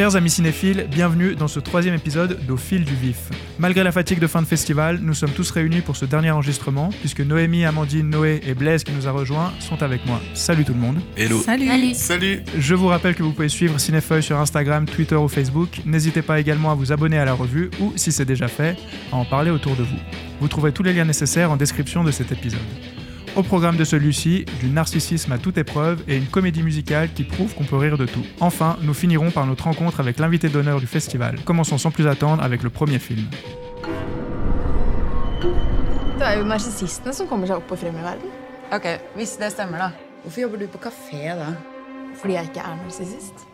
Chers amis cinéphiles, bienvenue dans ce troisième épisode d'Au fil du vif. Malgré la fatigue de fin de festival, nous sommes tous réunis pour ce dernier enregistrement, puisque Noémie, Amandine, Noé et Blaise qui nous a rejoints sont avec moi. Salut tout le monde. Hello. Salut. Salut. Je vous rappelle que vous pouvez suivre Cinéfeuille sur Instagram, Twitter ou Facebook. N'hésitez pas également à vous abonner à la revue ou, si c'est déjà fait, à en parler autour de vous. Vous trouverez tous les liens nécessaires en description de cet épisode. Au programme de celui-ci, du narcissisme à toute épreuve et une comédie musicale qui prouve qu'on peut rire de tout. Enfin, nous finirons par notre rencontre avec l'invité d'honneur du festival. Commençons sans plus attendre avec le premier film. Det er jo narsissistene som kommer seg opp og frem i verden. Ok, hvis det stemmer, da. Hvorfor jobber du på kafé da? Fordi jeg ikke er narsissist.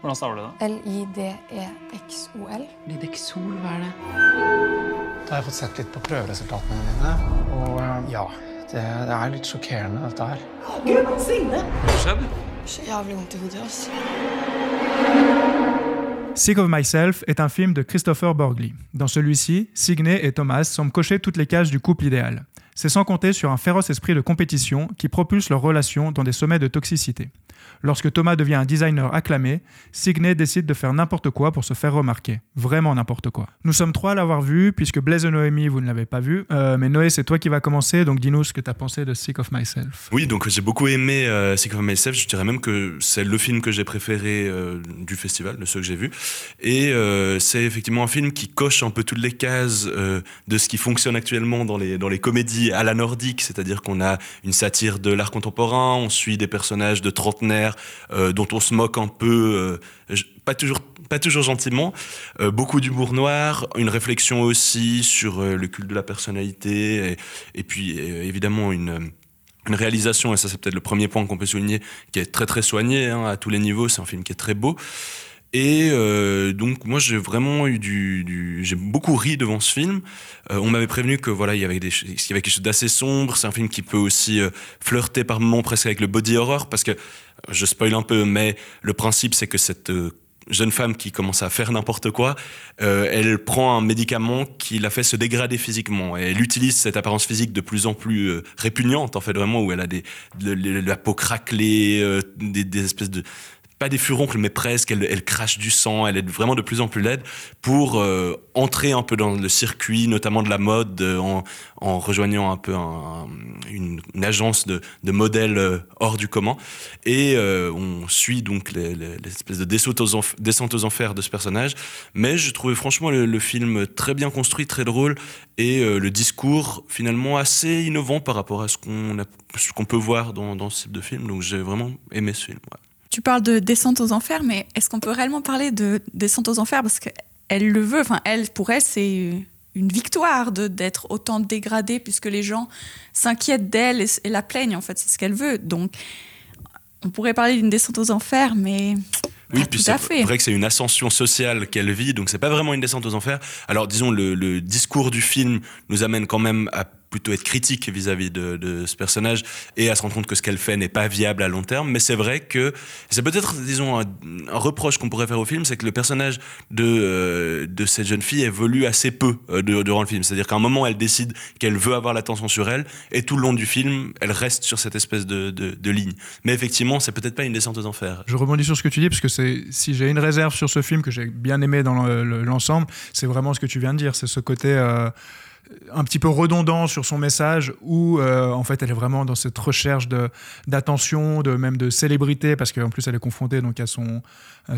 Hvordan staver du det? L-I-D-E-X-O-L. Lidexol, hva er det? Da har jeg fått sett litt på prøveresultatene dine. Og eh, ja, det, det er litt sjokkerende, dette her. Hva har skjedd? Så jævlig vondt i hodet, ass. Sick of Myself est un film de Christopher Borgli. Dans celui-ci, Signe et Thomas semblent cocher toutes les cases du couple idéal. C'est sans compter sur un féroce esprit de compétition qui propulse leur relation dans des sommets de toxicité. Lorsque Thomas devient un designer acclamé, Signe décide de faire n'importe quoi pour se faire remarquer. Vraiment n'importe quoi. Nous sommes trois à l'avoir vu, puisque Blaise et Noémie, vous ne l'avez pas vu. Euh, mais Noé, c'est toi qui va commencer, donc dis-nous ce que tu as pensé de Sick of Myself. Oui, donc j'ai beaucoup aimé euh, Sick of Myself. Je dirais même que c'est le film que j'ai préféré euh, du festival, de ceux que j'ai vus. Et c'est effectivement un film qui coche un peu toutes les cases de ce qui fonctionne actuellement dans les, dans les comédies à la nordique, c'est-à-dire qu'on a une satire de l'art contemporain, on suit des personnages de trentenaires euh, dont on se moque un peu, euh, pas toujours pas toujours gentiment, Euh, beaucoup d'humour noir, une réflexion aussi sur le culte de la personnalité, et, puis évidemment une, réalisation, et ça c'est peut-être le premier point qu'on peut souligner, qui est très très soigné hein, à tous les niveaux, c'est un film qui est très beau. Et euh, donc moi j'ai vraiment eu du, j'ai beaucoup ri devant ce film. Euh, on m'avait prévenu que voilà il y avait des, il y avait quelque chose d'assez sombre. C'est un film qui peut aussi euh, flirter par moments presque avec le body horror parce que je spoil un peu, mais le principe c'est que cette jeune femme qui commence à faire n'importe quoi, elle prend un médicament qui la fait se dégrader physiquement. Et elle utilise cette apparence physique de plus en plus répugnante, en fait, vraiment, où elle a des, de- la peau craquelée, des espèces de pas des furoncles, mais presque. Elle, crache du sang. Elle est vraiment de plus en plus laide pour euh, entrer un peu dans le circuit, notamment de la mode, euh, en, rejoignant un peu un- une, agence de, modèles euh, hors du commun. Et on suit donc les- les- l'espèce de aux, descente aux enfers de ce personnage. Mais je trouvais franchement le, film très bien construit, très drôle, et le discours finalement assez innovant par rapport à ce qu'on peut voir dans, ce type de film. Donc j'ai vraiment aimé ce film. Tu parles de descente aux enfers, mais est-ce qu'on peut réellement parler de descente aux enfers? Parce qu'elle le veut, enfin, elle, pour elle, c'est une victoire de d'être autant dégradée, puisque les gens s'inquiètent d'elle et, et la plaignent, en fait, c'est ce qu'elle veut. Donc, on pourrait parler d'une descente aux enfers, mais Oui, pas puis c'est vrai que c'est une ascension sociale qu'elle vit, donc c'est pas vraiment une descente aux enfers. Alors disons, le, le discours du film nous amène quand même à plutôt être critique vis-à-vis de, ce personnage et à se rendre compte que ce qu'elle fait n'est pas viable à long terme. Mais c'est vrai que c'est peut-être, disons, un, reproche qu'on pourrait faire au film, c'est que le personnage de, euh, de cette jeune fille évolue assez peu euh, durant le film. C'est-à-dire qu'à un moment, elle décide qu'elle veut avoir l'attention sur elle et tout le long du film, elle reste sur cette espèce de, de, ligne. Mais effectivement, c'est peut-être pas une descente aux enfers. Je rebondis sur ce que tu dis, parce que si j'ai une réserve sur ce film que j'ai bien aimé dans le- le- l'ensemble, c'est vraiment ce que tu viens de dire. C'est ce côté euh, un petit peu redondant sur son message, où euh, en fait elle est vraiment dans cette recherche de, d'attention, de, même de célébrité, parce qu'en plus elle est confrontée donc, à, son,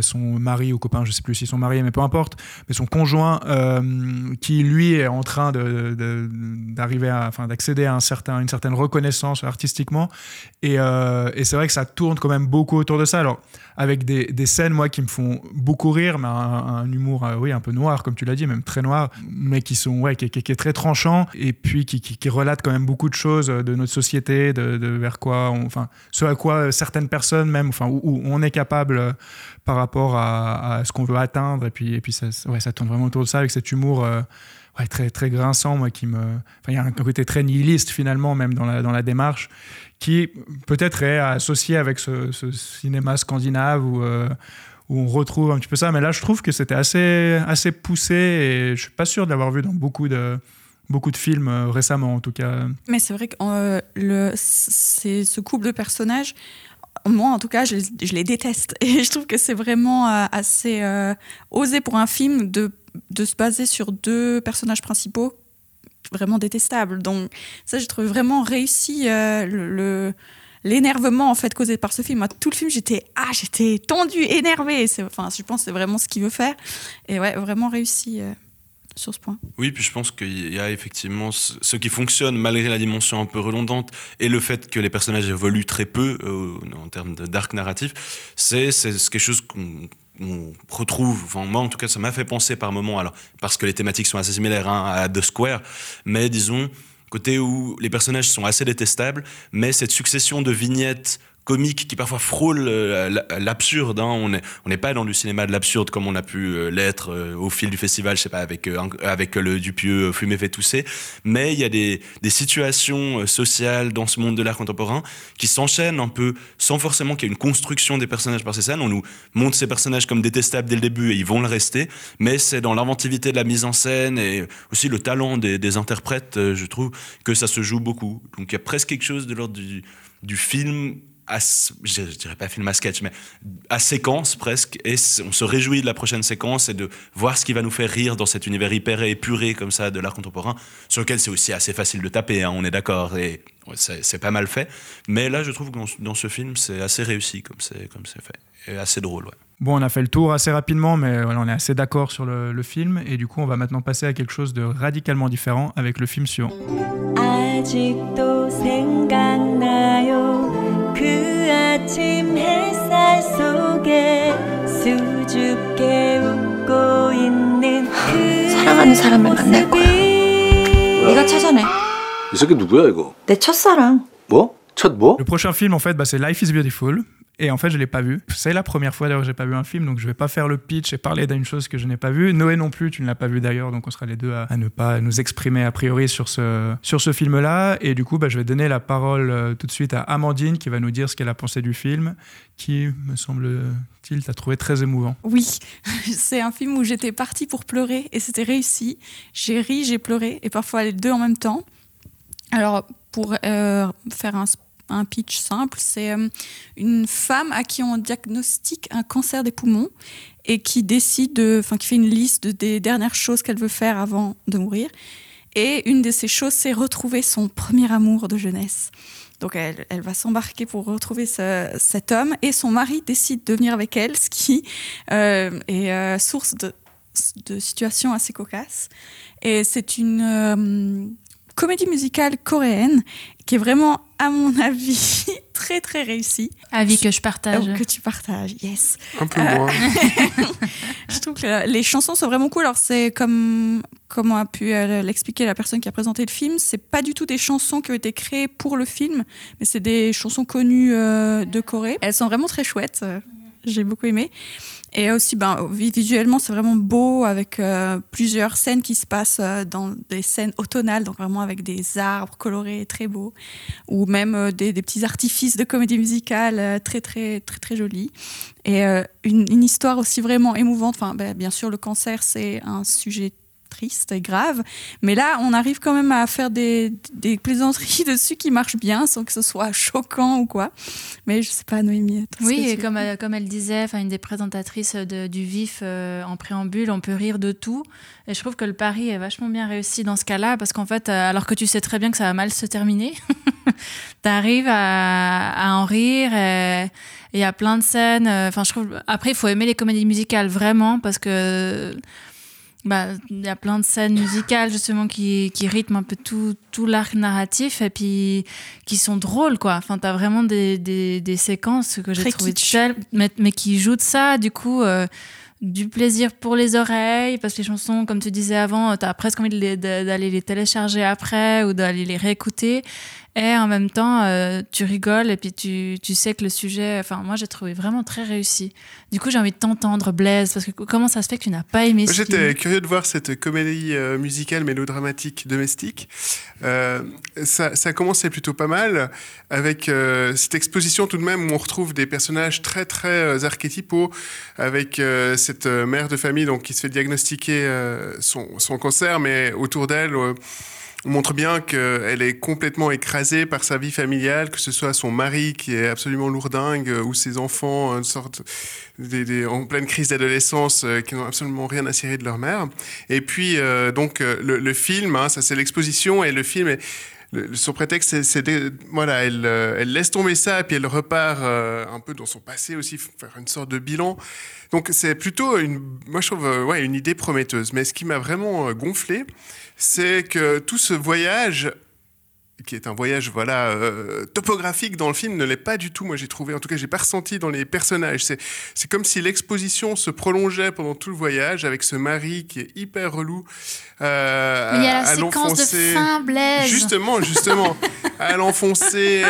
son mari ou copain, je sais plus s'ils sont mariés, mais peu importe, mais son conjoint euh, qui lui est en train d'arriver à, enfin, d'accéder à un certain, une certaine reconnaissance artistiquement. Et, euh, et c'est vrai que ça tourne quand même beaucoup autour de ça. Alors, avec des, des scènes, moi, qui me font beaucoup rire, mais un, un humour, euh, oui, un peu noir, comme tu l'as dit, même très noir, mais qui sont, ouais, qui, qui- qui est très tranchant, et puis qui, qui, relate quand même beaucoup de choses euh, de notre société, de, de vers quoi, enfin, ce à quoi euh, certaines personnes même, enfin, où, où on est capable euh, rapport à, ce qu'on veut atteindre, et puis, et puis ça, ouais, ça tourne vraiment autour de ça, avec cet humour. euh, ouais, très, très grinçant, moi, qui me. Il y a un côté très nihiliste, finalement, même dans la, dans la démarche, qui peut-être est associé avec ce, cinéma scandinave où, euh, où on retrouve un petit peu ça. Mais là, je trouve que c'était assez, assez poussé et je suis pas sûr de l'avoir vu dans beaucoup de, beaucoup de films euh, récemment, en tout cas. Mais c'est vrai que le- c'est ce couple de personnages, moi en tout cas, je, les déteste. Et je trouve que c'est vraiment euh, assez euh, osé pour un film de, de se baser sur deux personnages principaux vraiment détestables. Donc ça, j'ai trouvé vraiment réussi euh, le, l'énervement en fait causé par ce film. Moi, tout le film, j'étais ah, j'étais tendue, énervée. Enfin, je pense c'est vraiment ce qu'il veut faire. Et ouais, vraiment réussi sur ce point. Oui, puis je pense qu'il y a effectivement ce qui fonctionne malgré la dimension un peu redondante et le fait que les personnages évoluent très peu euh, en termes d'arc narratif, c'est quelque chose qu'on retrouve, enfin moi en tout cas ça m'a fait penser par moments, alors parce que les thématiques sont assez similaires hein, à The Square, mais disons côté où les personnages sont assez détestables, mais cette succession de vignettes comique qui parfois frôle euh, l'absurde. Hein. On n'est on n'est pas dans du cinéma de l'absurde comme on a pu euh, l'être euh, au fil du festival, je sais pas, avec, avec le Dupieux Fumé fait tousser. Mais il y a des, des situations sociales dans ce monde de l'art contemporain qui s'enchaînent un peu sans forcément qu'il y ait une construction des personnages par ces scènes. On nous montre ces personnages comme détestables dès le début et ils vont le rester. Mais c'est dans l'inventivité de la mise en scène et aussi le talent des, des interprètes, je trouve, que ça se joue beaucoup. Donc il y a presque quelque chose de l'ordre du, du film à, je, dirais pas film à sketch, mais à séquence presque, et on se réjouit de la prochaine séquence et de voir ce qui va nous faire rire dans cet univers hyper épuré comme ça de l'art contemporain, sur lequel c'est aussi assez facile de taper, hein, on est d'accord, et c'est pas mal fait. Mais là, je trouve que dans, ce film, c'est assez réussi comme c'est comme c'est fait, et assez drôle. Ouais. Bon, on a fait le tour assez rapidement, mais voilà, on est assez d'accord sur le, le, film, et du coup, on va maintenant passer à quelque chose de radicalement différent avec le film suivant. 그 아침 햇살 속에 수줍게 웃고 있는 그 사랑하는 사람을 만날 거야. 네가 찾아내. 이 새끼 누구야 이거? 내 첫사랑. 뭐? 첫 뭐? Le prochain film en fait, bah, c'est Life is Beautiful. Et en fait, je l'ai pas vu. C'est la première fois d'ailleurs que j'ai pas vu un film, donc je vais pas faire le pitch et parler d'une chose que je n'ai pas vue. Noé non plus, tu ne l'as pas vu d'ailleurs, donc on sera les deux à, ne pas nous exprimer a priori sur ce, sur ce film-là. Et du coup, bah, je vais donner la parole euh, tout de suite à Amandine qui va nous dire ce qu'elle a pensé du film, qui, me semble-t-il, t'a trouvé très émouvant. Oui, c'est un film où j'étais partie pour pleurer et c'était réussi. J'ai ri, j'ai pleuré et parfois les deux en même temps. Alors, pour euh, faire un un pitch simple, c'est euh, une femme à qui on diagnostique un cancer des poumons et qui décide, de, enfin qui fait une liste des dernières choses qu'elle veut faire avant de mourir. Et une de ces choses, c'est retrouver son premier amour de jeunesse. Donc elle, elle va s'embarquer pour retrouver cet homme et son mari décide de venir avec elle, ce qui euh, est euh, source de, de, situations assez cocasses. Et c'est une comédie musicale coréenne qui est vraiment, à mon avis, très très réussie. Avis que je partage. que tu partages, yes. Un peu moins. je trouve que les chansons sont vraiment cool. Alors c'est comme comme a pu euh, l'expliquer la personne qui a présenté le film, c'est pas du tout des chansons qui ont été créées pour le film, mais c'est des chansons connues euh, de Corée. Elles sont vraiment très chouettes. J'ai beaucoup aimé. Et aussi, ben, visuellement, c'est vraiment beau avec euh, plusieurs scènes qui se passent euh, dans des scènes automnales, donc vraiment avec des arbres colorés très beaux, ou même euh, des, petits artifices de comédie musicale très, très, très, très jolis. Et une, une, histoire aussi vraiment émouvante. Enfin, ben, bien sûr, le cancer, c'est un sujet triste et grave. Mais là, on arrive quand même à faire des, des plaisanteries dessus qui marchent bien sans que ce soit choquant ou quoi. Mais je sais pas, Noémie. Oui, et comme, euh, comme elle disait, une des présentatrices de, du VIF euh, en préambule, on peut rire de tout. Et je trouve que le pari est vachement bien réussi dans ce cas-là parce qu'en fait, euh, alors que tu sais très bien que ça va mal se terminer, tu arrives à, à, en rire. Et il y a plein de scènes. Enfin, je trouve. Après, il faut aimer les comédies musicales vraiment parce que bah, il y a plein de scènes musicales justement qui, qui rythment un peu tout, tout l'arc narratif et puis qui sont drôles quoi. Enfin, t'as vraiment des, des, des, séquences que j'ai trouvé telles, mais, mais, qui jouent de ça, du coup, euh, du plaisir pour les oreilles, parce que les chansons, comme tu disais avant, t'as presque envie d'aller les, les télécharger après ou d'aller les réécouter. Et en même temps, euh, tu rigoles et puis tu, tu, sais que le sujet, enfin, moi j'ai trouvé vraiment très réussi. Du coup, j'ai envie de t'entendre, Blaise, parce que comment ça se fait que tu n'as pas aimé J'étais curieux de voir cette comédie euh, musicale mélodramatique domestique. Euh, ça, ça commençait plutôt pas mal, avec euh, cette exposition tout de même où on retrouve des personnages très très archétypaux, avec cette mère de famille donc, qui se fait diagnostiquer son, son cancer, mais autour d'elle on montre bien qu'elle est complètement écrasée par sa vie familiale, que ce soit son mari qui est absolument lourdingue ou ses enfants euh, en pleine crise d'adolescence euh, qui n'ont absolument rien à cirer de leur mère. Et puis, euh, donc, euh, le, le film, hein, ça c'est l'exposition et le film est. le- son prétexte, c'est- voilà, elle, euh, elle laisse tomber ça puis elle repart euh, un peu dans son passé aussi, faire une sorte de bilan. Donc c'est plutôt une, moi je trouve, euh, ouais, une idée prometteuse. Mais ce qui m'a vraiment gonflé, c'est que tout ce voyage qui est un voyage voilà euh, topographique dans le film ne l'est pas du tout moi j'ai trouvé en tout cas j'ai pas ressenti dans les personnages c'est c'est comme si l'exposition se prolongeait pendant tout le voyage avec ce mari qui est hyper relou euh, Mais il y a à- la à séquence de fin, Blaise. Justement, justement, à l'enfoncer,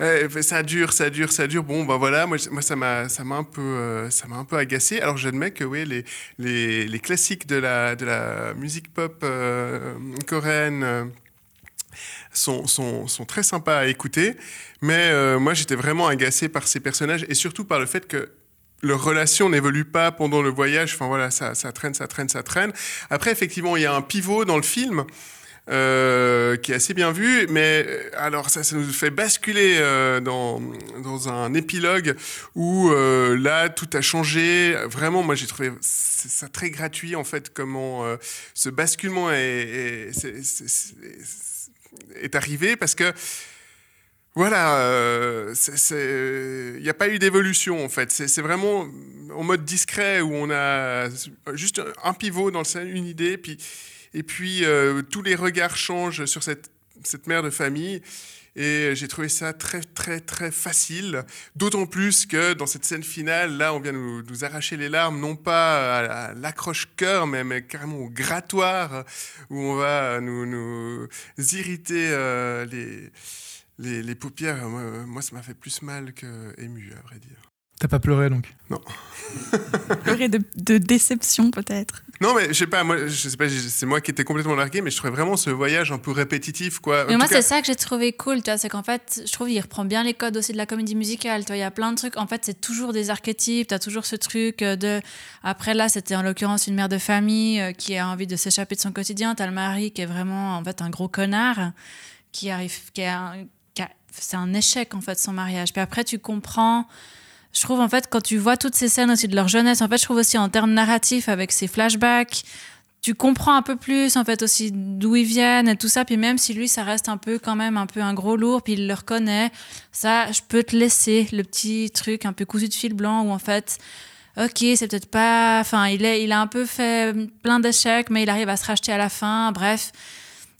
euh, ça dure, ça dure, ça dure. Bon, bah voilà, moi, moi ça m'a, ça m'a un peu, ça m'a un peu agacé. Alors j'admets que oui, les, les, les classiques de la, de la musique pop coréenne. Sont, sont, sont très sympas à écouter, mais euh, moi j'étais vraiment agacé par ces personnages et surtout par le fait que leur relation n'évolue pas pendant le voyage. Enfin voilà, ça, ça traîne, ça traîne, ça traîne. Après, effectivement, il y a un pivot dans le film euh, qui est assez bien vu, mais euh, alors ça, ça nous fait basculer dans, dans un épilogue où là tout a changé. Vraiment, moi j'ai trouvé ça très gratuit en fait comment ce basculement est, est arrivé parce que voilà, euh, il n'y a pas eu d'évolution en fait. C'est vraiment en mode discret où on a juste un pivot dans le scène, une idée, puis, et puis euh, tous les regards changent sur cette, cette mère de famille. Et j'ai trouvé ça très, très, très facile. D'autant plus que dans cette scène finale, là, on vient nous, arracher les larmes, non pas à, l'accroche-cœur, mais, carrément au grattoir, où on va nous, nous irriter euh, les, les, les paupières. Moi, moi, ça m'a fait plus mal que ému, à vrai dire. T'as pas pleuré donc Non. Pleurer de, de déception peut-être. Non, mais je sais pas, moi, je sais pas, c'est moi qui étais complètement largué, mais je trouvais vraiment ce voyage un peu répétitif, quoi. Mais En moi, cas- c'est ça que j'ai trouvé cool, tu vois, c'est qu'en fait, je trouve qu'il reprend bien les codes aussi de la comédie musicale, tu vois, il y a plein de trucs, en fait, c'est toujours des archétypes, tu as toujours ce truc euh, de... Après, là, c'était en l'occurrence une mère de famille euh, qui a envie de s'échapper de son quotidien, tu as le mari qui est vraiment, en fait, un gros connard, qui arrive... Qui a un- qui a- C'est un échec, en fait, son mariage. Puis après, tu comprends... Je trouve, en fait, quand tu vois toutes ces scènes aussi de leur jeunesse, en fait, je trouve aussi en termes narratifs, avec ces flashbacks, tu comprends un peu plus en fait aussi d'où ils viennent et tout ça. Puis même si lui ça reste un peu quand même un peu un gros lourd puis il le reconnaît ça je peux te laisser le petit truc un peu cousu de fil blanc où en fait ok c'est peut-être pas enfin il est il a un peu fait plein d'échecs mais il arrive à se racheter à la fin. Bref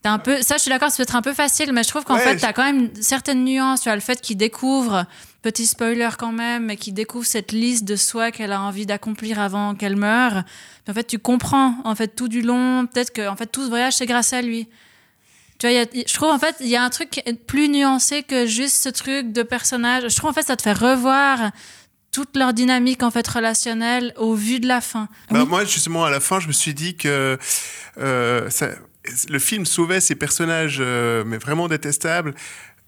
Un peu ça je suis d'accord c'est peut-être un peu facile mais je trouve qu'en Ouais, fait t'as quand même certaines nuances tu as le fait qu'il découvre petit spoiler quand même mais qu'il découvre cette liste de souhaits qu'elle a envie d'accomplir avant qu'elle meure puis en fait, tu comprends en fait tout du long. Peut-être que en fait tout ce voyage c'est grâce à lui. Tu vois, il y a- je trouve en fait il y a un truc plus nuancé que juste ce truc de personnage. Je trouve en fait ça te fait revoir toute leur dynamique en fait relationnelle au vu de la fin. Bah, Moi, justement, à la fin, je me suis dit que euh, ça- le film sauvait ces personnages, euh, mais vraiment détestables.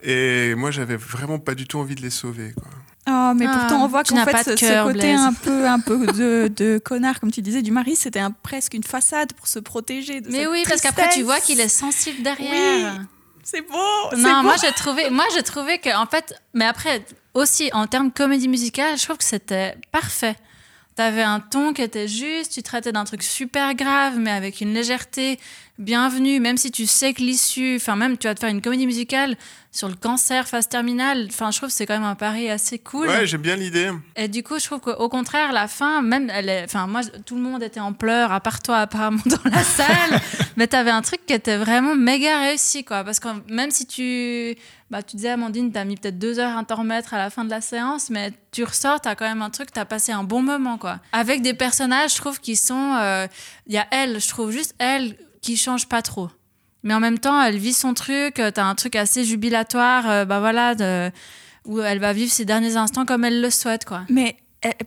Et moi, j'avais vraiment pas du tout envie de les sauver. Quoi. Oh, mais Ah, pourtant, on voit qu'en fait, pas de ce, ce cœur, côté Blaise. un peu, un peu de, de connard, comme tu disais, du mari, c'était un- presque une façade pour se protéger de Mais cette oui, parce qu'après tu vois qu'il est sensible derrière. C'est beau Non, beau. moi j'ai trouvé, moi j'ai trouvé que en fait, mais après aussi en termes comédie musicale, je trouve que c'était parfait. T'avais un ton qui était juste, tu traitais d'un truc super grave, mais avec une légèreté bienvenue, même si tu sais que l'issue, enfin même tu vas te faire une comédie musicale sur le cancer phase terminale, enfin je trouve que c'est quand même un pari assez cool. Ouais, j'aime bien l'idée. Et du coup, je trouve qu'au contraire, la fin, même, elle est, enfin, moi, tout le monde était en pleurs, à part toi, apparemment, dans la salle. mais t'avais un truc qui était vraiment méga réussi, quoi. Parce que même si tu, bah, tu disais, Amandine, t'as mis peut-être deux heures à t'en remettre à la fin de la séance, mais tu ressors, t'as quand même un truc, t'as passé un bon moment, quoi. Avec des personnages, je trouve, qui sont, euh, il y a elle, je trouve juste elle qui change pas trop. Mais en même temps, elle vit son truc, euh, t'as un truc assez jubilatoire, euh, bah voilà, où elle va vivre ses derniers instants comme elle le souhaite, quoi.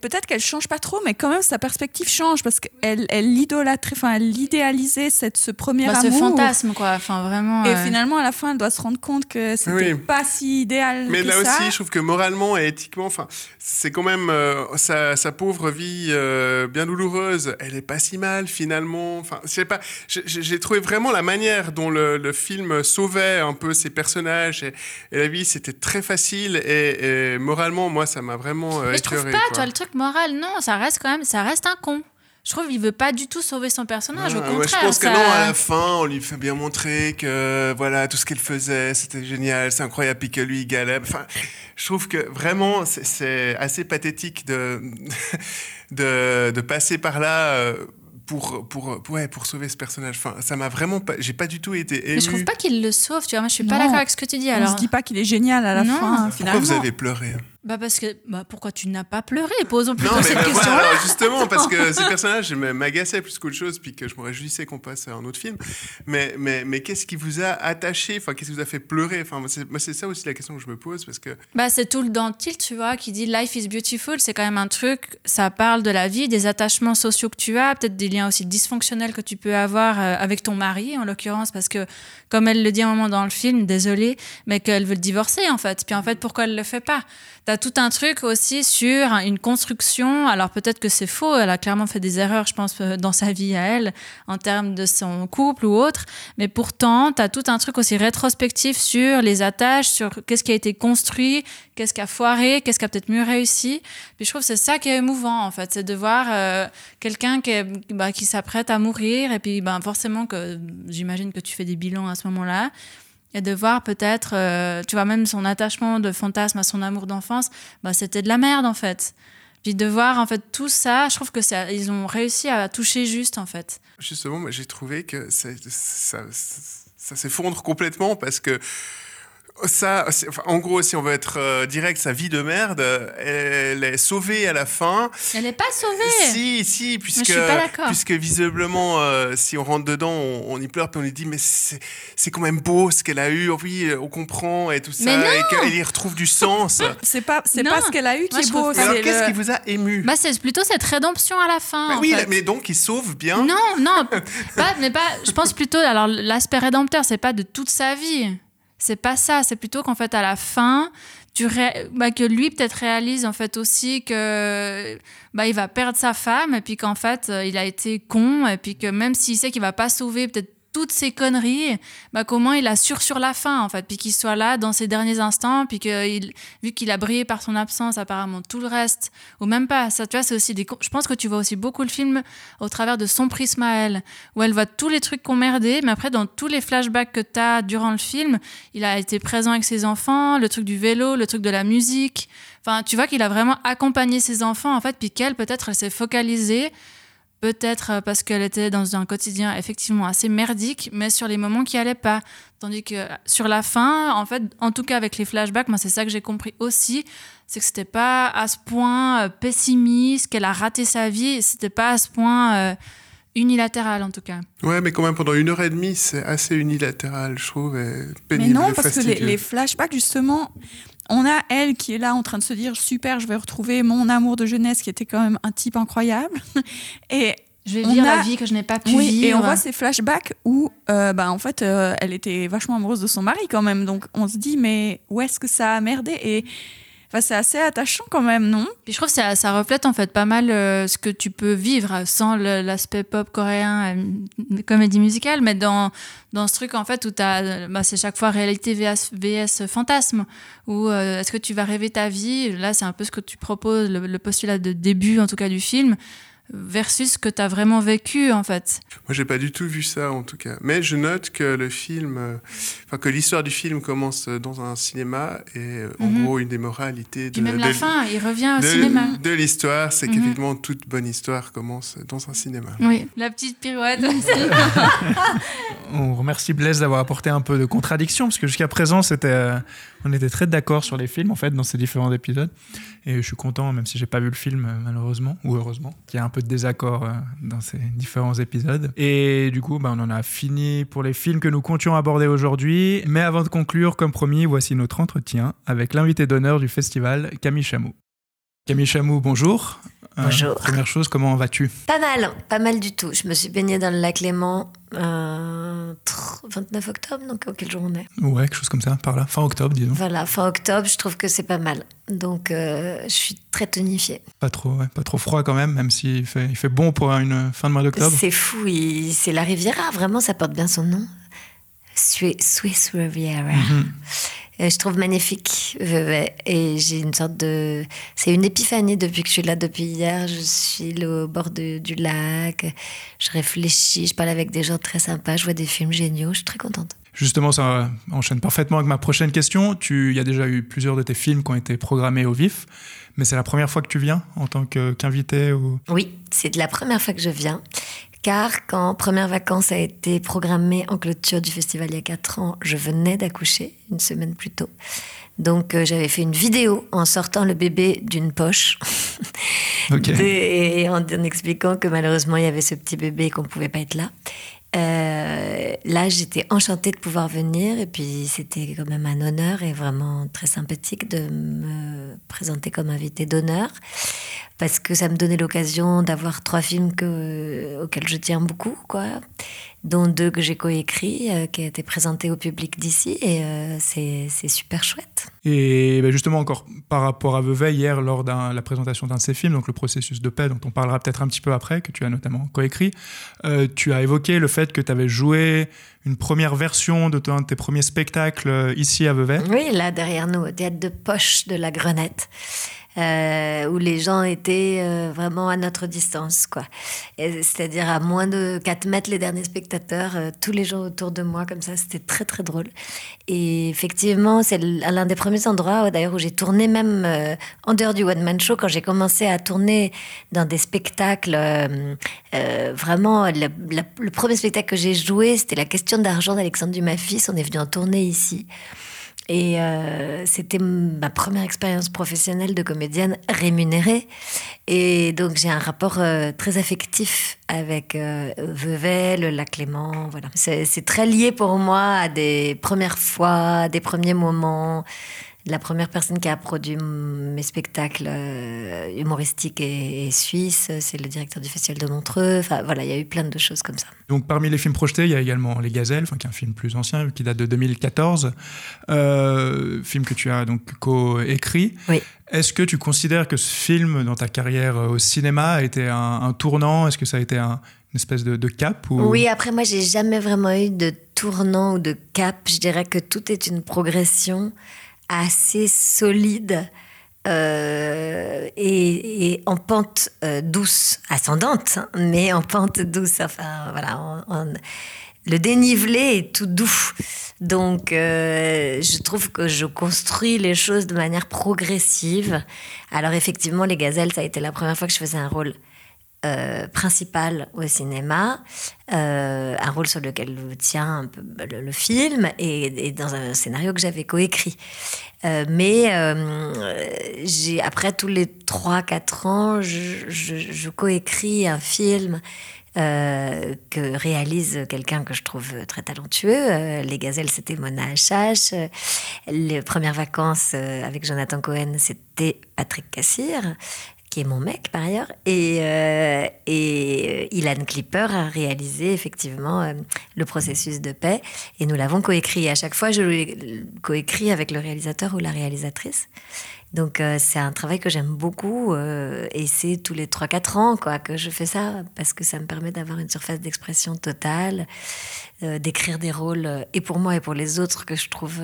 Peut-être qu'elle change pas trop, mais quand même sa perspective change parce qu'elle elle idolâtrait, enfin elle idéalisait cette, ce premier Bah, amour. ce fantasme, quoi. Enfin, vraiment. Et euh, finalement, à la fin, elle doit se rendre compte que c'était Oui. pas si idéal Mais que là ça. aussi, je trouve que moralement et éthiquement, enfin, c'est quand même euh, sa, sa pauvre vie euh, bien douloureuse. Elle est pas si mal finalement. Enfin, je sais pas. j'ai- trouvé vraiment la manière dont le, le film sauvait un peu ses personnages et, et la vie, c'était très facile et, et moralement, moi, ça m'a vraiment euh, Mais je trouve pas, quoi. tu vois, le truc moral, non, ça reste quand même, ça reste un con. Je trouve qu'il veut pas du tout sauver son personnage, au contraire. ouais, je pense que ça- non, à la fin, on lui fait bien montrer que voilà tout ce qu'elle faisait, c'était génial, c'est incroyable, puis que lui, il galère. Enfin, je trouve que vraiment, c'est- assez pathétique de, de, de passer par là euh, pour, pour, ouais, pour sauver ce personnage. Enfin, ça m'a vraiment pas. J'ai pas du tout été ému. Mais je trouve pas qu'il le sauve, tu vois. Moi, je suis pas d'accord avec ce que tu dis. On Alors, se dit pas qu'il est génial à la Non. fin, Pourquoi finalement. vous avez pleuré bah parce que, bah pourquoi tu n'as pas pleuré? Posons plutôt Non, mais cette bah, question. voilà, alors, justement, parce que ces personnages m'agaçaient plus qu'autre chose, puis que je me réjouissais qu'on passe à un autre film. Mais, mais, mais qu'est-ce qui vous a attaché? Enfin, qu'est-ce qui vous a fait pleurer? Enfin, moi, c'est ça aussi la question que je me pose, parce que Bah, c'est tout le dentil, tu vois, qui dit Life is beautiful. C'est quand même un truc, ça parle de la vie, des attachements sociaux que tu as, peut-être des liens aussi dysfonctionnels que tu peux avoir euh, avec ton mari, en l'occurrence, parce que, comme elle le dit à un moment dans le film, désolée, mais qu'elle veut le divorcer, en fait. Puis en fait, pourquoi elle le fait pas? T'as tout un truc aussi sur une construction. Alors peut-être que c'est faux, elle a clairement fait des erreurs, je pense, euh, dans sa vie à elle, en termes de son couple ou autre. Mais pourtant, tu as tout un truc aussi rétrospectif sur les attaches, sur qu'est-ce qui a été construit, qu'est-ce qui a foiré, qu'est-ce qui a peut-être mieux réussi. Puis je trouve que c'est ça qui est émouvant, en fait, c'est de voir euh, quelqu'un bah, qui s'apprête à mourir, et puis ben, forcément que j'imagine que tu fais des bilans à ce moment-là. Et de voir peut-être, euh, tu vois, même son attachement de fantasme à son amour d'enfance, bah, c'était de la merde en fait. Puis de voir en fait tout ça, je trouve que ça, ils ont réussi à toucher juste en fait. justement, j'ai trouvé que ça, ça, ça, ça s'effondre complètement parce que ça, en gros, si on veut être euh, direct, sa vie de merde, elle est sauvée à la fin. Elle n'est pas sauvée. Si, si, puisque, suis pas d'accord. puisque visiblement, euh, si on rentre dedans, on, on y pleure, puis on lui dit, mais c'est c'est quand même beau ce qu'elle a eu, oui, euh, on comprend, et tout ça, Mais non et qu'elle y retrouve du sens. C'est pas, c'est pas ce qu'elle a eu qui Moi, est je beau. alors, c'est qu'est-ce le- qui vous a ému? Bah, c'est plutôt cette rédemption à la fin. Bah en Oui, fait. mais donc, il sauve bien. Non, non, pas, mais pas. Je pense plutôt. Alors, l'aspect rédempteur, c'est pas de toute sa vie. C'est pas ça. C'est plutôt qu'en fait, à la fin, tu ré- bah, que lui peut-être réalise en fait aussi que bah, il va perdre sa femme et puis qu'en fait, euh, il a été con et puis que même s'il sait qu'il va pas sauver peut-être toutes ces conneries, bah comment il assure sur la fin en fait, puis qu'il soit là dans ses derniers instants, puis que vu qu'il a brillé par son absence apparemment tout le reste, ou même pas, ça tu vois c'est aussi des, je pense que tu vois aussi beaucoup le film au travers de son prisme à elle, où elle voit tous les trucs qu'on merdé, mais après dans tous les flashbacks que tu as durant le film, il a été présent avec ses enfants, le truc du vélo, le truc de la musique, enfin tu vois qu'il a vraiment accompagné ses enfants en fait, puis qu'elle peut-être elle s'est focalisée Peut-être euh, parce qu'elle était dans un quotidien effectivement assez merdique, mais sur les moments qui allaient pas. Tandis que euh, sur la fin, en fait, en tout cas avec les flashbacks, moi c'est ça que j'ai compris aussi, c'est que c'était pas à ce point euh, pessimiste, qu'elle a raté sa vie, c'était pas à ce point unilatéral en tout cas. Ouais, mais quand même, pendant une heure et demie, c'est assez unilatéral, je trouve, et Mais non, et parce que les, flashbacks, justement, on a elle qui est là en train de se dire super, je vais retrouver mon amour de jeunesse qui était quand même un type incroyable. Et Je vais On vivre a- la vie que je n'ai pas pu oui, vivre. et on voit ces flashbacks où, euh, bah, en fait, euh, elle était vachement amoureuse de son mari quand même. Donc on se dit, mais où est-ce que ça a merdé? Et enfin, c'est assez attachant quand même, non? Je trouve que ça, reflète en fait pas mal euh, ce que tu peux vivre sans l'aspect pop coréen, euh, comédie musicale, mais dans, dans ce truc en fait où t'as, bah, c'est chaque fois réalité VS, VS fantasme, où euh, est-ce que tu vas rêver ta vie? Là, c'est un peu ce que tu proposes, le, le postulat de début en tout cas du film, versus ce que tu as vraiment vécu en fait. Moi, j'ai pas du tout vu ça, en tout cas. Mais je note que le film, euh, enfin, que l'histoire du film commence dans un cinéma, et euh, en Mhm. gros, une des moralités de, même de- la fin, il revient au de- cinéma. de l'histoire, c'est qu'effectivement, toute bonne histoire commence dans un cinéma. Oui, la petite pirouette. On remercie Blaise d'avoir apporté un peu de contradiction, parce que jusqu'à présent, c'était, euh, on était très d'accord sur les films, en fait, dans ces différents épisodes. Et je suis content, même si j'ai pas vu le film, malheureusement, ou heureusement, qu'il y a un peu de désaccord euh, dans ces différents épisodes. Et du coup, bah, on en a fini pour les films que nous comptions aborder aujourd'hui. Mais avant de conclure, comme promis, voici notre entretien avec l'invité d'honneur du festival, Camille Chameau. Camille Chamou, bonjour. Euh, bonjour. première chose, comment vas-tu? Pas mal, pas mal du tout. Je me suis baignée dans le lac Léman euh, 29 octobre, donc quel jour on est? Ouais, quelque chose comme ça, par là, fin octobre, disons. Voilà, fin octobre, je trouve que c'est pas mal. Donc euh, je suis très tonifiée. Pas trop, ouais, pas trop froid quand même, même s'il fait, il fait bon pour une fin de mois d'octobre. C'est fou, c'est la Riviera, vraiment, ça porte bien son nom. Swiss Riviera. Mhm. Euh, je trouve magnifique. Et j'ai une sorte de. C'est une épiphanie depuis que je suis là, depuis hier. Je suis au bord du lac. Je réfléchis, je parle avec des gens très sympas, je vois des films géniaux. Je suis très contente. Justement, ça enchaîne parfaitement avec ma prochaine question. Tu, il y a déjà eu plusieurs de tes films qui ont été programmés au vif, mais c'est la première fois que tu viens en tant qu'invité ou... Oui, c'est la première fois que je viens car quand Première Vacances a été programmée en clôture du festival il y a 4 ans, je venais d'accoucher une semaine plus tôt. Donc euh, j'avais fait une vidéo en sortant le bébé d'une poche et en, expliquant que malheureusement il y avait ce petit bébé et qu'on ne pouvait pas être là. Euh, là, j'étais enchantée de pouvoir venir et puis c'était quand même un honneur et vraiment très sympathique de me présenter comme invité d'honneur parce que ça me donnait l'occasion d'avoir trois films que, auxquels je tiens beaucoup, quoi, dont deux que j'ai coécrits, euh, qui ont été présentés au public d'ici, et euh, c'est super chouette. Et ben, justement, encore par rapport à Vevey, hier, lors de la présentation d'un de ces films, donc le processus de paix, dont on parlera peut-être un petit peu après, que tu as notamment coécrit, euh, tu as évoqué le fait que tu avais joué une première version de, de tes premiers spectacles ici à Vevey. Oui, là, derrière nous, au théâtre de poche de la Grenette. Euh, où les gens étaient euh, vraiment à notre distance, quoi. C'est-à-dire à moins de 4 mètres les derniers spectateurs, euh, tous les gens autour de moi, comme ça, c'était très très drôle. Et effectivement, c'est l'un des premiers endroits, d'ailleurs, où j'ai tourné même en dehors du one man show, quand j'ai commencé à tourner dans des spectacles. vraiment, le premier spectacle que j'ai joué, c'était La question d'argent d'Alexandre Dumas fils. On est venu en tournée ici. Et euh, c'était ma première expérience professionnelle de comédienne rémunérée. Et donc j'ai un rapport euh, très affectif avec euh, Vevey, Léman. Voilà. C'est très lié pour moi à des premières fois, des premiers moments la première personne qui a produit mes spectacles euh, humoristiques et, suisses, c'est le directeur du Festival de Montreux. Enfin, voilà, il y a eu plein de choses comme ça. Donc, parmi les films projetés, il y a également Les Gazelles, qui est un film plus ancien, qui date de 2014, euh, film que tu as donc co-écrit. Oui. Est-ce que tu considères que ce film, dans ta carrière au cinéma, a été un, tournant? Est-ce que ça a été un, une espèce de, cap ou... Oui, après moi, j'ai jamais vraiment eu de tournant ou de cap. Je dirais que tout est une progression assez solide euh, et, en pente euh, douce, ascendante, hein, mais en pente douce. Enfin, voilà, le dénivelé est tout doux. Donc, euh, je trouve que je construis les choses de manière progressive. Alors, effectivement, Les Gazelles, ça a été la première fois que je faisais un rôle euh, principal au cinéma, euh, un rôle sur lequel tient peu le, film et, dans un scénario que j'avais coécrit. Euh, mais après tous les 3-4 ans, je, je, coécris un film que réalise quelqu'un que je trouve très talentueux. les Gazelles, c'était Mona Hachache. Les premières vacances avec Jonathan Cohen, c'était Patrick Cassir qui est mon mec par ailleurs. Et, euh, et euh, Ilan Clipper a réalisé effectivement euh, le processus de paix. Et nous l'avons coécrit. À chaque fois, je l'ai coécrit avec le réalisateur ou la réalisatrice. Donc c'est un travail que j'aime beaucoup et c'est tous les 3-4 ans quoi, que je fais ça parce que ça me permet d'avoir une surface d'expression totale, d'écrire des rôles et pour moi et pour les autres que je trouve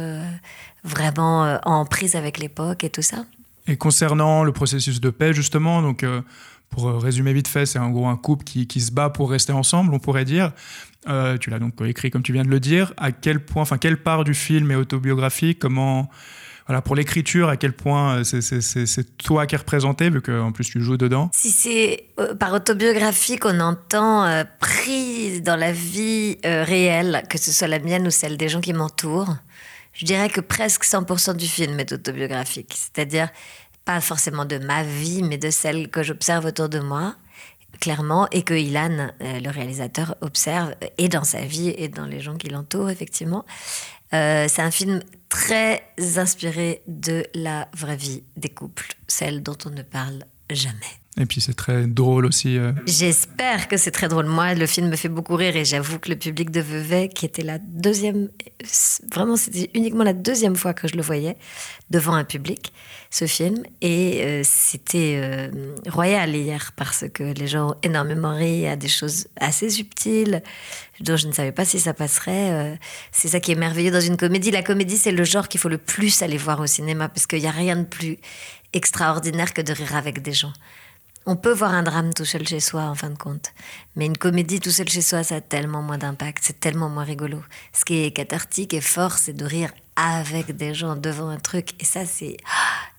vraiment en prise avec l'époque et tout ça. Et concernant le processus de paix, justement, donc euh, pour résumer vite fait, c'est en gros un couple qui, qui, se bat pour rester ensemble, on pourrait dire. Euh, tu l'as donc écrit comme tu viens de le dire. À quel point, enfin, quelle part du film est autobiographique? Comment, voilà, pour l'écriture, à quel point euh, c'est toi qui es représenté, vu qu'en plus tu joues dedans? Si c'est par autobiographique, on entend prise dans la vie réelle, que ce soit la mienne ou celle des gens qui m'entourent je dirais que presque 100% du film est autobiographique. C'est-à-dire, pas forcément de ma vie, mais de celle que j'observe autour de moi. clairement, et que Ilan, euh, le réalisateur, observe, et dans sa vie, et dans les gens qui l'entourent, effectivement. Euh, c'est un film très inspiré de la vraie vie des couples, celle dont on ne parle jamais. Et puis c'est très drôle aussi. euh. J'espère que c'est très drôle. Moi, le film me fait beaucoup rire et j'avoue que le public de Vevey, qui était la deuxième, vraiment, c'était uniquement la deuxième fois que je le voyais devant un public, ce film. Et euh, c'était euh, royal hier parce que les gens ont énormément ri à des choses assez subtiles dont je ne savais pas si ça passerait. C'est ça qui est merveilleux dans une comédie. La comédie, c'est le genre qu'il faut le plus aller voir au cinéma parce qu'il n'y a rien de plus extraordinaire que de rire avec des gens. On peut voir un drame tout seul chez soi, en fin de compte. Mais une comédie tout seul chez soi, ça a tellement moins d'impact, c'est tellement moins rigolo. Ce qui est cathartique et fort, c'est de rire avec des gens devant un truc. Et ça, c'est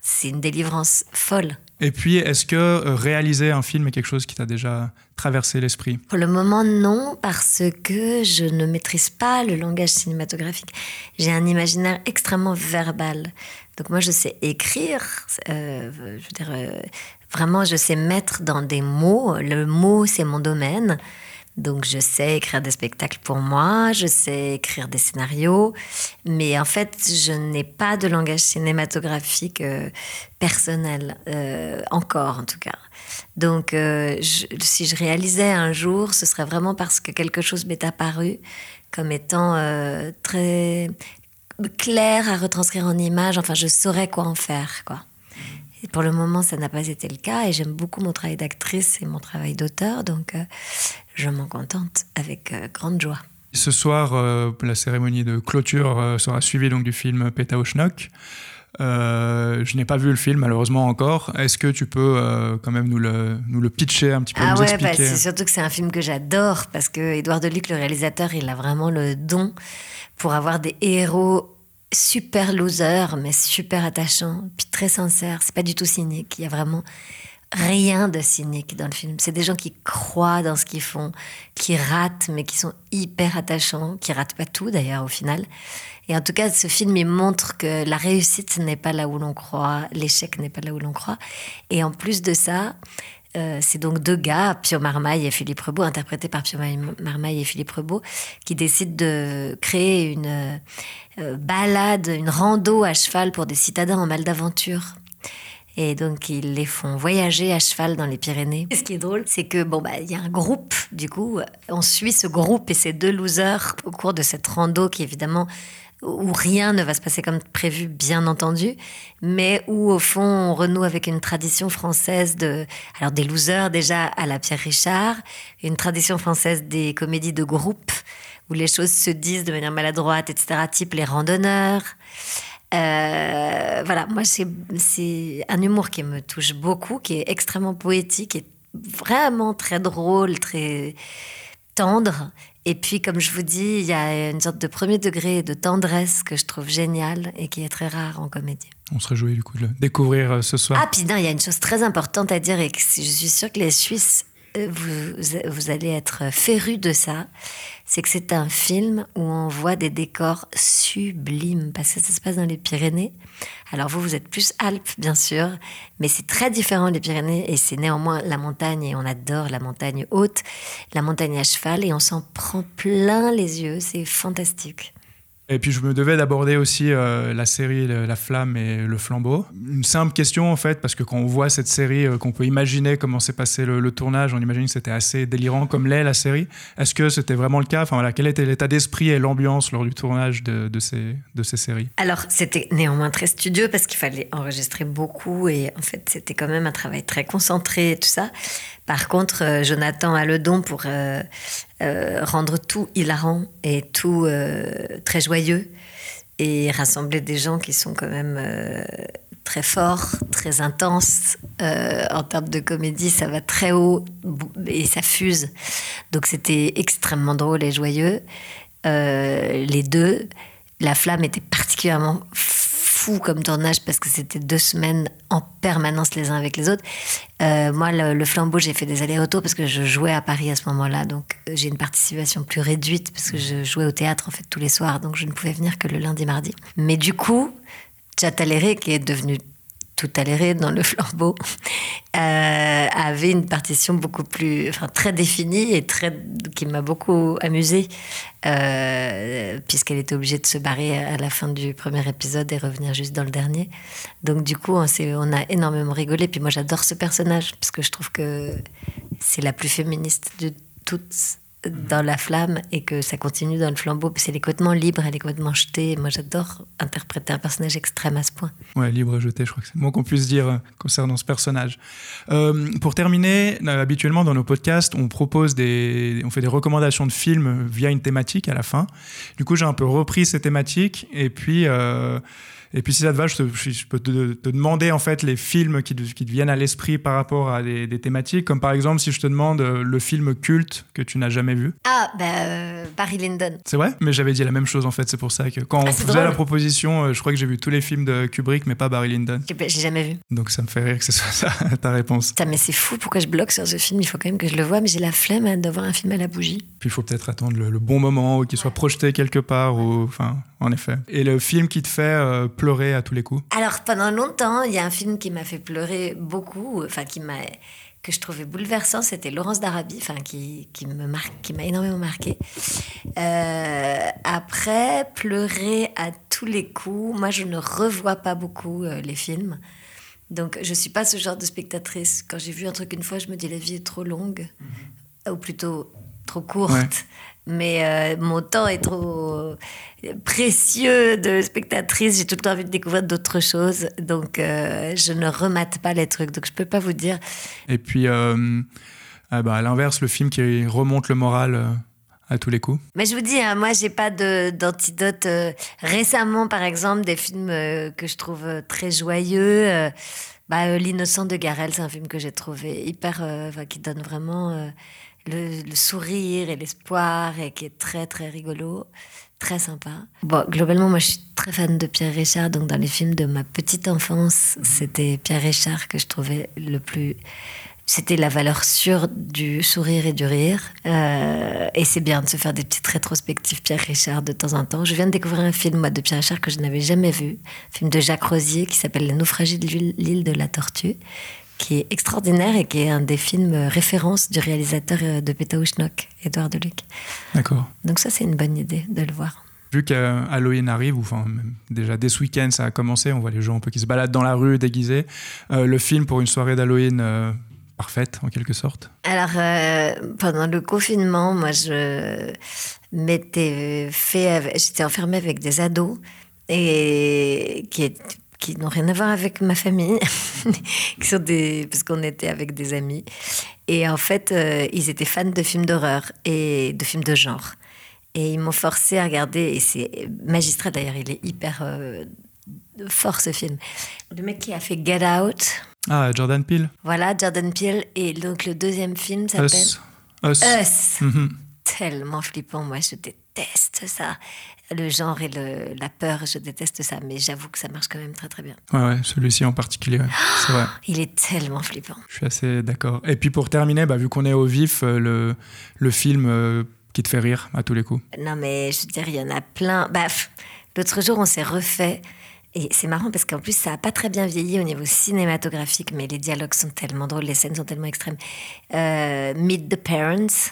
c'est une délivrance folle. Et puis, est-ce que euh, réaliser un film est quelque chose qui t'a déjà traversé l'esprit? Pour le moment, non, parce que je ne maîtrise pas le langage cinématographique. J'ai un imaginaire extrêmement verbal. Donc moi, je sais écrire, euh, je veux dire, euh, vraiment, je sais mettre dans des mots. Le mot, c'est mon domaine. Donc je sais écrire des spectacles pour moi, je sais écrire des scénarios, mais en fait je n'ai pas de langage cinématographique euh, personnel, euh, encore en tout cas. Donc euh, si je réalisais un jour, ce serait vraiment parce que quelque chose m'est apparu comme étant très clair à retranscrire en images, enfin je saurais quoi en faire. quoi. Et pour le moment, ça n'a pas été le cas et j'aime beaucoup mon travail d'actrice et mon travail d'auteur, donc euh, je m'en contente avec euh, grande joie. Ce soir, euh, la cérémonie de clôture sera suivie donc du film Peta Schnock. Euh, je n'ai pas vu le film malheureusement encore. Est-ce que tu peux euh, quand même nous le, nous le pitcher un petit peu, Ah nous ouais, bah, c'est surtout que c'est un film que j'adore parce que Édouard Deluc, le réalisateur, il a vraiment le don pour avoir des héros super losers, mais super attachants, puis très sincères. C'est pas du tout cynique. Il y a vraiment rien de cynique dans le film. C'est des gens qui croient dans ce qu'ils font, qui ratent, mais qui sont hyper attachants, qui ratent pas tout d'ailleurs au final. Et en tout cas, ce film, il montre que la réussite n'est pas là où l'on croit, l'échec n'est pas là où l'on croit. Et en plus de ça, euh, c'est donc deux gars, Pio Marmaille et Philippe Rebaud, interprétés par Pio Marmaille et Philippe Rebaud, qui décident de créer une euh, balade, une rando à cheval pour des citadins en mal d'aventure. Et donc, ils les font voyager à cheval dans les Pyrénées. Et ce qui est drôle, c'est que, bon, bah, il y a un groupe, du coup, on suit ce groupe et ces deux losers au cours de cette rando qui, évidemment, où rien ne va se passer comme prévu, bien entendu, mais où au fond on renoue avec une tradition française de, alors des losers déjà à la Pierre Richard, une tradition française des comédies de groupe où les choses se disent de manière maladroite, etc., type les randonneurs. Euh, voilà, moi c'est un humour qui me touche beaucoup, qui est extrêmement poétique, et vraiment très drôle, très tendre. Et puis, comme je vous dis, il y a une sorte de premier degré de tendresse que je trouve géniale et qui est très rare en comédie. On se réjouit du coup de le découvrir euh, ce soir. Ah, puis non, il y a une chose très importante à dire et que je suis sûre que les Suisses, vous, allez être férus de ça. C'est que c'est un film où on voit des décors sublimes parce que ça se passe dans les Pyrénées. Alors vous, vous êtes plus Alpes, bien sûr, mais c'est très différent des Pyrénées et c'est néanmoins la montagne et on adore la montagne haute, la montagne à cheval et on s'en prend plein les yeux. C'est fantastique. Et puis je me devais d'aborder aussi euh, la série La Flamme et le Flambeau. Une simple question en fait, parce que quand on voit cette série, euh, qu'on peut imaginer comment s'est passé le, tournage, on imagine que c'était assez délirant comme l'est la série. Est-ce que c'était vraiment le cas? Enfin voilà, quel était l'état d'esprit et l'ambiance lors du tournage de, de ces, de ces séries? Alors, c'était néanmoins très studieux parce qu'il fallait enregistrer beaucoup et en fait, c'était quand même un travail très concentré et tout ça. Par contre, euh, Jonathan a le don pour euh, rendre tout hilarant et tout euh, très joyeux et rassembler des gens qui sont quand même euh, très forts, très intenses. En termes de comédie, ça va très haut et ça fuse. Donc c'était extrêmement drôle et joyeux. Les deux. La flamme était particulièrement fou comme tournage parce que c'était deux semaines en permanence les uns avec les autres. Euh, moi, le, flambeau, j'ai fait des allers-retours parce que je jouais à Paris à ce moment-là. Donc, euh, j'ai une participation plus réduite parce que je jouais au théâtre en fait tous les soirs. Donc, je ne pouvais venir que le lundi, mardi. Mais du coup, Chataléré, qui est devenu tout toléré dans le flambeau, euh, avait une partition beaucoup plus, enfin très définie et très, qui m'a beaucoup amusée, euh, puisqu'elle était obligée de se barrer à la fin du premier épisode et revenir juste dans le dernier. Donc du coup, on, on a énormément rigolé. Puis moi, j'adore ce personnage, parce que je trouve que c'est la plus féministe de toutes dans la flamme et que ça continue dans le flambeau. Puis elle est complètement libre, elle est complètement jetée. Et moi, j'adore interpréter un personnage extrême à ce point. Ouais, libre et jeté, je crois que c'est le moins qu'on puisse dire euh, concernant ce personnage. Euh, pour terminer, habituellement dans nos podcasts, on propose des, on fait des recommandations de films via une thématique à la fin. Du coup, j'ai un peu repris ces thématiques et puis, euh, et puis si ça te va, je, peux te, demander en fait les films qui, te- viennent à l'esprit par rapport à des, des thématiques, comme par exemple si je te demande le film culte que tu n'as jamais vu. Ah, bah, euh, Barry Lyndon. C'est vrai? Mais j'avais dit la même chose en fait, c'est pour ça que quand on Ah, c'est faisait drôle. la proposition, euh, je crois que j'ai vu tous les films de Kubrick, mais pas Barry Lyndon. J'ai jamais vu. Donc ça me fait rire que ce soit ça ta réponse. Putain, mais c'est fou, pourquoi je bloque sur ce film Il faut quand même que je le voie, mais j'ai la flemme hein, de voir un film à la bougie. Puis il faut peut-être attendre le, le bon moment ou qu'il soit projeté quelque part. Ou, enfin, en effet. Et le film qui te fait euh, pleurer à tous les coups? Alors, pendant longtemps, il y a un film qui m'a fait pleurer beaucoup, enfin, qui m'a que je trouvais bouleversant, c'était Laurence d'Arabie, enfin qui, qui me marque, qui m'a énormément marqué. Euh, après, pleurer à tous les coups, moi je ne revois pas beaucoup euh, les films. Donc je suis pas ce genre de spectatrice. Quand j'ai vu un truc une fois, je me dis la vie est trop longue, ou plutôt trop courte. Ouais. Mais euh, mon temps est trop précieux de spectatrice. J'ai tout le temps envie de découvrir d'autres choses. Donc, euh, je ne remate pas les trucs. Donc, je peux pas vous dire. Et puis, euh, ah bah, à l'inverse, le film qui remonte le moral à tous les coups. Mais je vous dis, hein, moi, j'ai pas d'antidote. euh, récemment, par exemple, des films euh, que je trouve euh, très joyeux. bah, L'innocent de Garel, c'est un film que j'ai trouvé hyper. qui donne vraiment le, le sourire et l'espoir et qui est très, très rigolo. Très sympa. Bon, globalement, moi, je suis très fan de Pierre Richard. Donc, dans les films de ma petite enfance, c'était Pierre Richard que je trouvais le plus. C'était la valeur sûre du sourire et du rire. Euh, et c'est bien de se faire des petites rétrospectives Pierre Richard de temps en temps. Je viens de découvrir un film moi, de Pierre Richard que je n'avais jamais vu. Un film de Jacques Rosier qui s'appelle Les naufragés de l'île de la Tortue, qui est extraordinaire et qui est un des films références du réalisateur euh, de Pétaouche Schnock, Édouard Deluc. D'accord. Donc ça, c'est une bonne idée de le voir. Vu qu'Halloween arrive, ou enfin, déjà dès ce week-end, ça a commencé, on voit les gens un peu qui se baladent dans la rue déguisés. Euh, le film pour une soirée d'Halloween euh, parfaite, en quelque sorte. Alors, euh, pendant le confinement, moi, je m'étais fait, j'étais enfermée avec des ados et qui, est- qui n'ont rien à voir avec ma famille, qui sont des, parce qu'on était avec des amis. Et en fait, euh, ils étaient fans de films d'horreur et de films de genre. Et ils m'ont forcé à regarder, et c'est magistral d'ailleurs, il est hyper euh, fort ce film. Le mec qui a fait Get Out, Ah, Jordan Peele. voilà, Jordan Peele. Et donc le deuxième film s'appelle Us. Us. Us. Mhm. Tellement flippant, moi je déteste ça. Le genre et le, la peur, je déteste ça. Mais j'avoue que ça marche quand même très très bien. Ouais, ouais, celui-ci en particulier, ouais. c'est vrai. Il est tellement flippant. Je suis assez d'accord. Et puis pour terminer, bah, vu qu'on est au vif, euh, le, le film euh, qui te fait rire à tous les coups. Non mais je veux dire, il y en a plein. Bah, L'autre jour, on s'est refait. Et c'est marrant parce qu'en plus, ça n'a pas très bien vieilli au niveau cinématographique, mais les dialogues sont tellement drôles, les scènes sont tellement extrêmes. Euh, Meet the Parents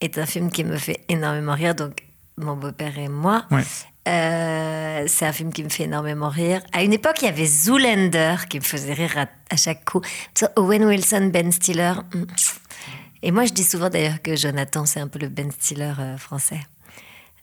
est un film qui me fait énormément rire, donc mon beau-père et moi. Ouais. Euh, c'est un film qui me fait énormément rire. À une époque, il y avait Zoolander qui me faisait rire à, à chaque coup. Owen Wilson, Ben Stiller. mm. Et moi, je dis souvent d'ailleurs que Jonathan, c'est un peu le Ben Stiller euh, français.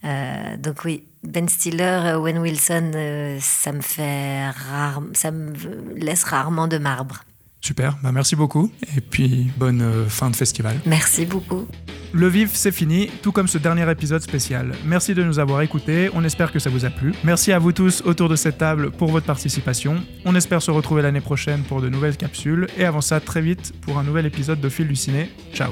Euh, donc oui, Ben Stiller, Owen Wilson, ça me fait rare, ça me laisse rarement de marbre. Super, bah, merci beaucoup. Et puis bonne euh, fin de festival. Merci beaucoup. Le vif, c'est fini, tout comme ce dernier épisode spécial. Merci de nous avoir écoutés, on espère que ça vous a plu. Merci à vous tous autour de cette table pour votre participation. On espère se retrouver l'année prochaine pour de nouvelles capsules. Et avant ça, très vite pour un nouvel épisode de Fil du Ciné. Ciao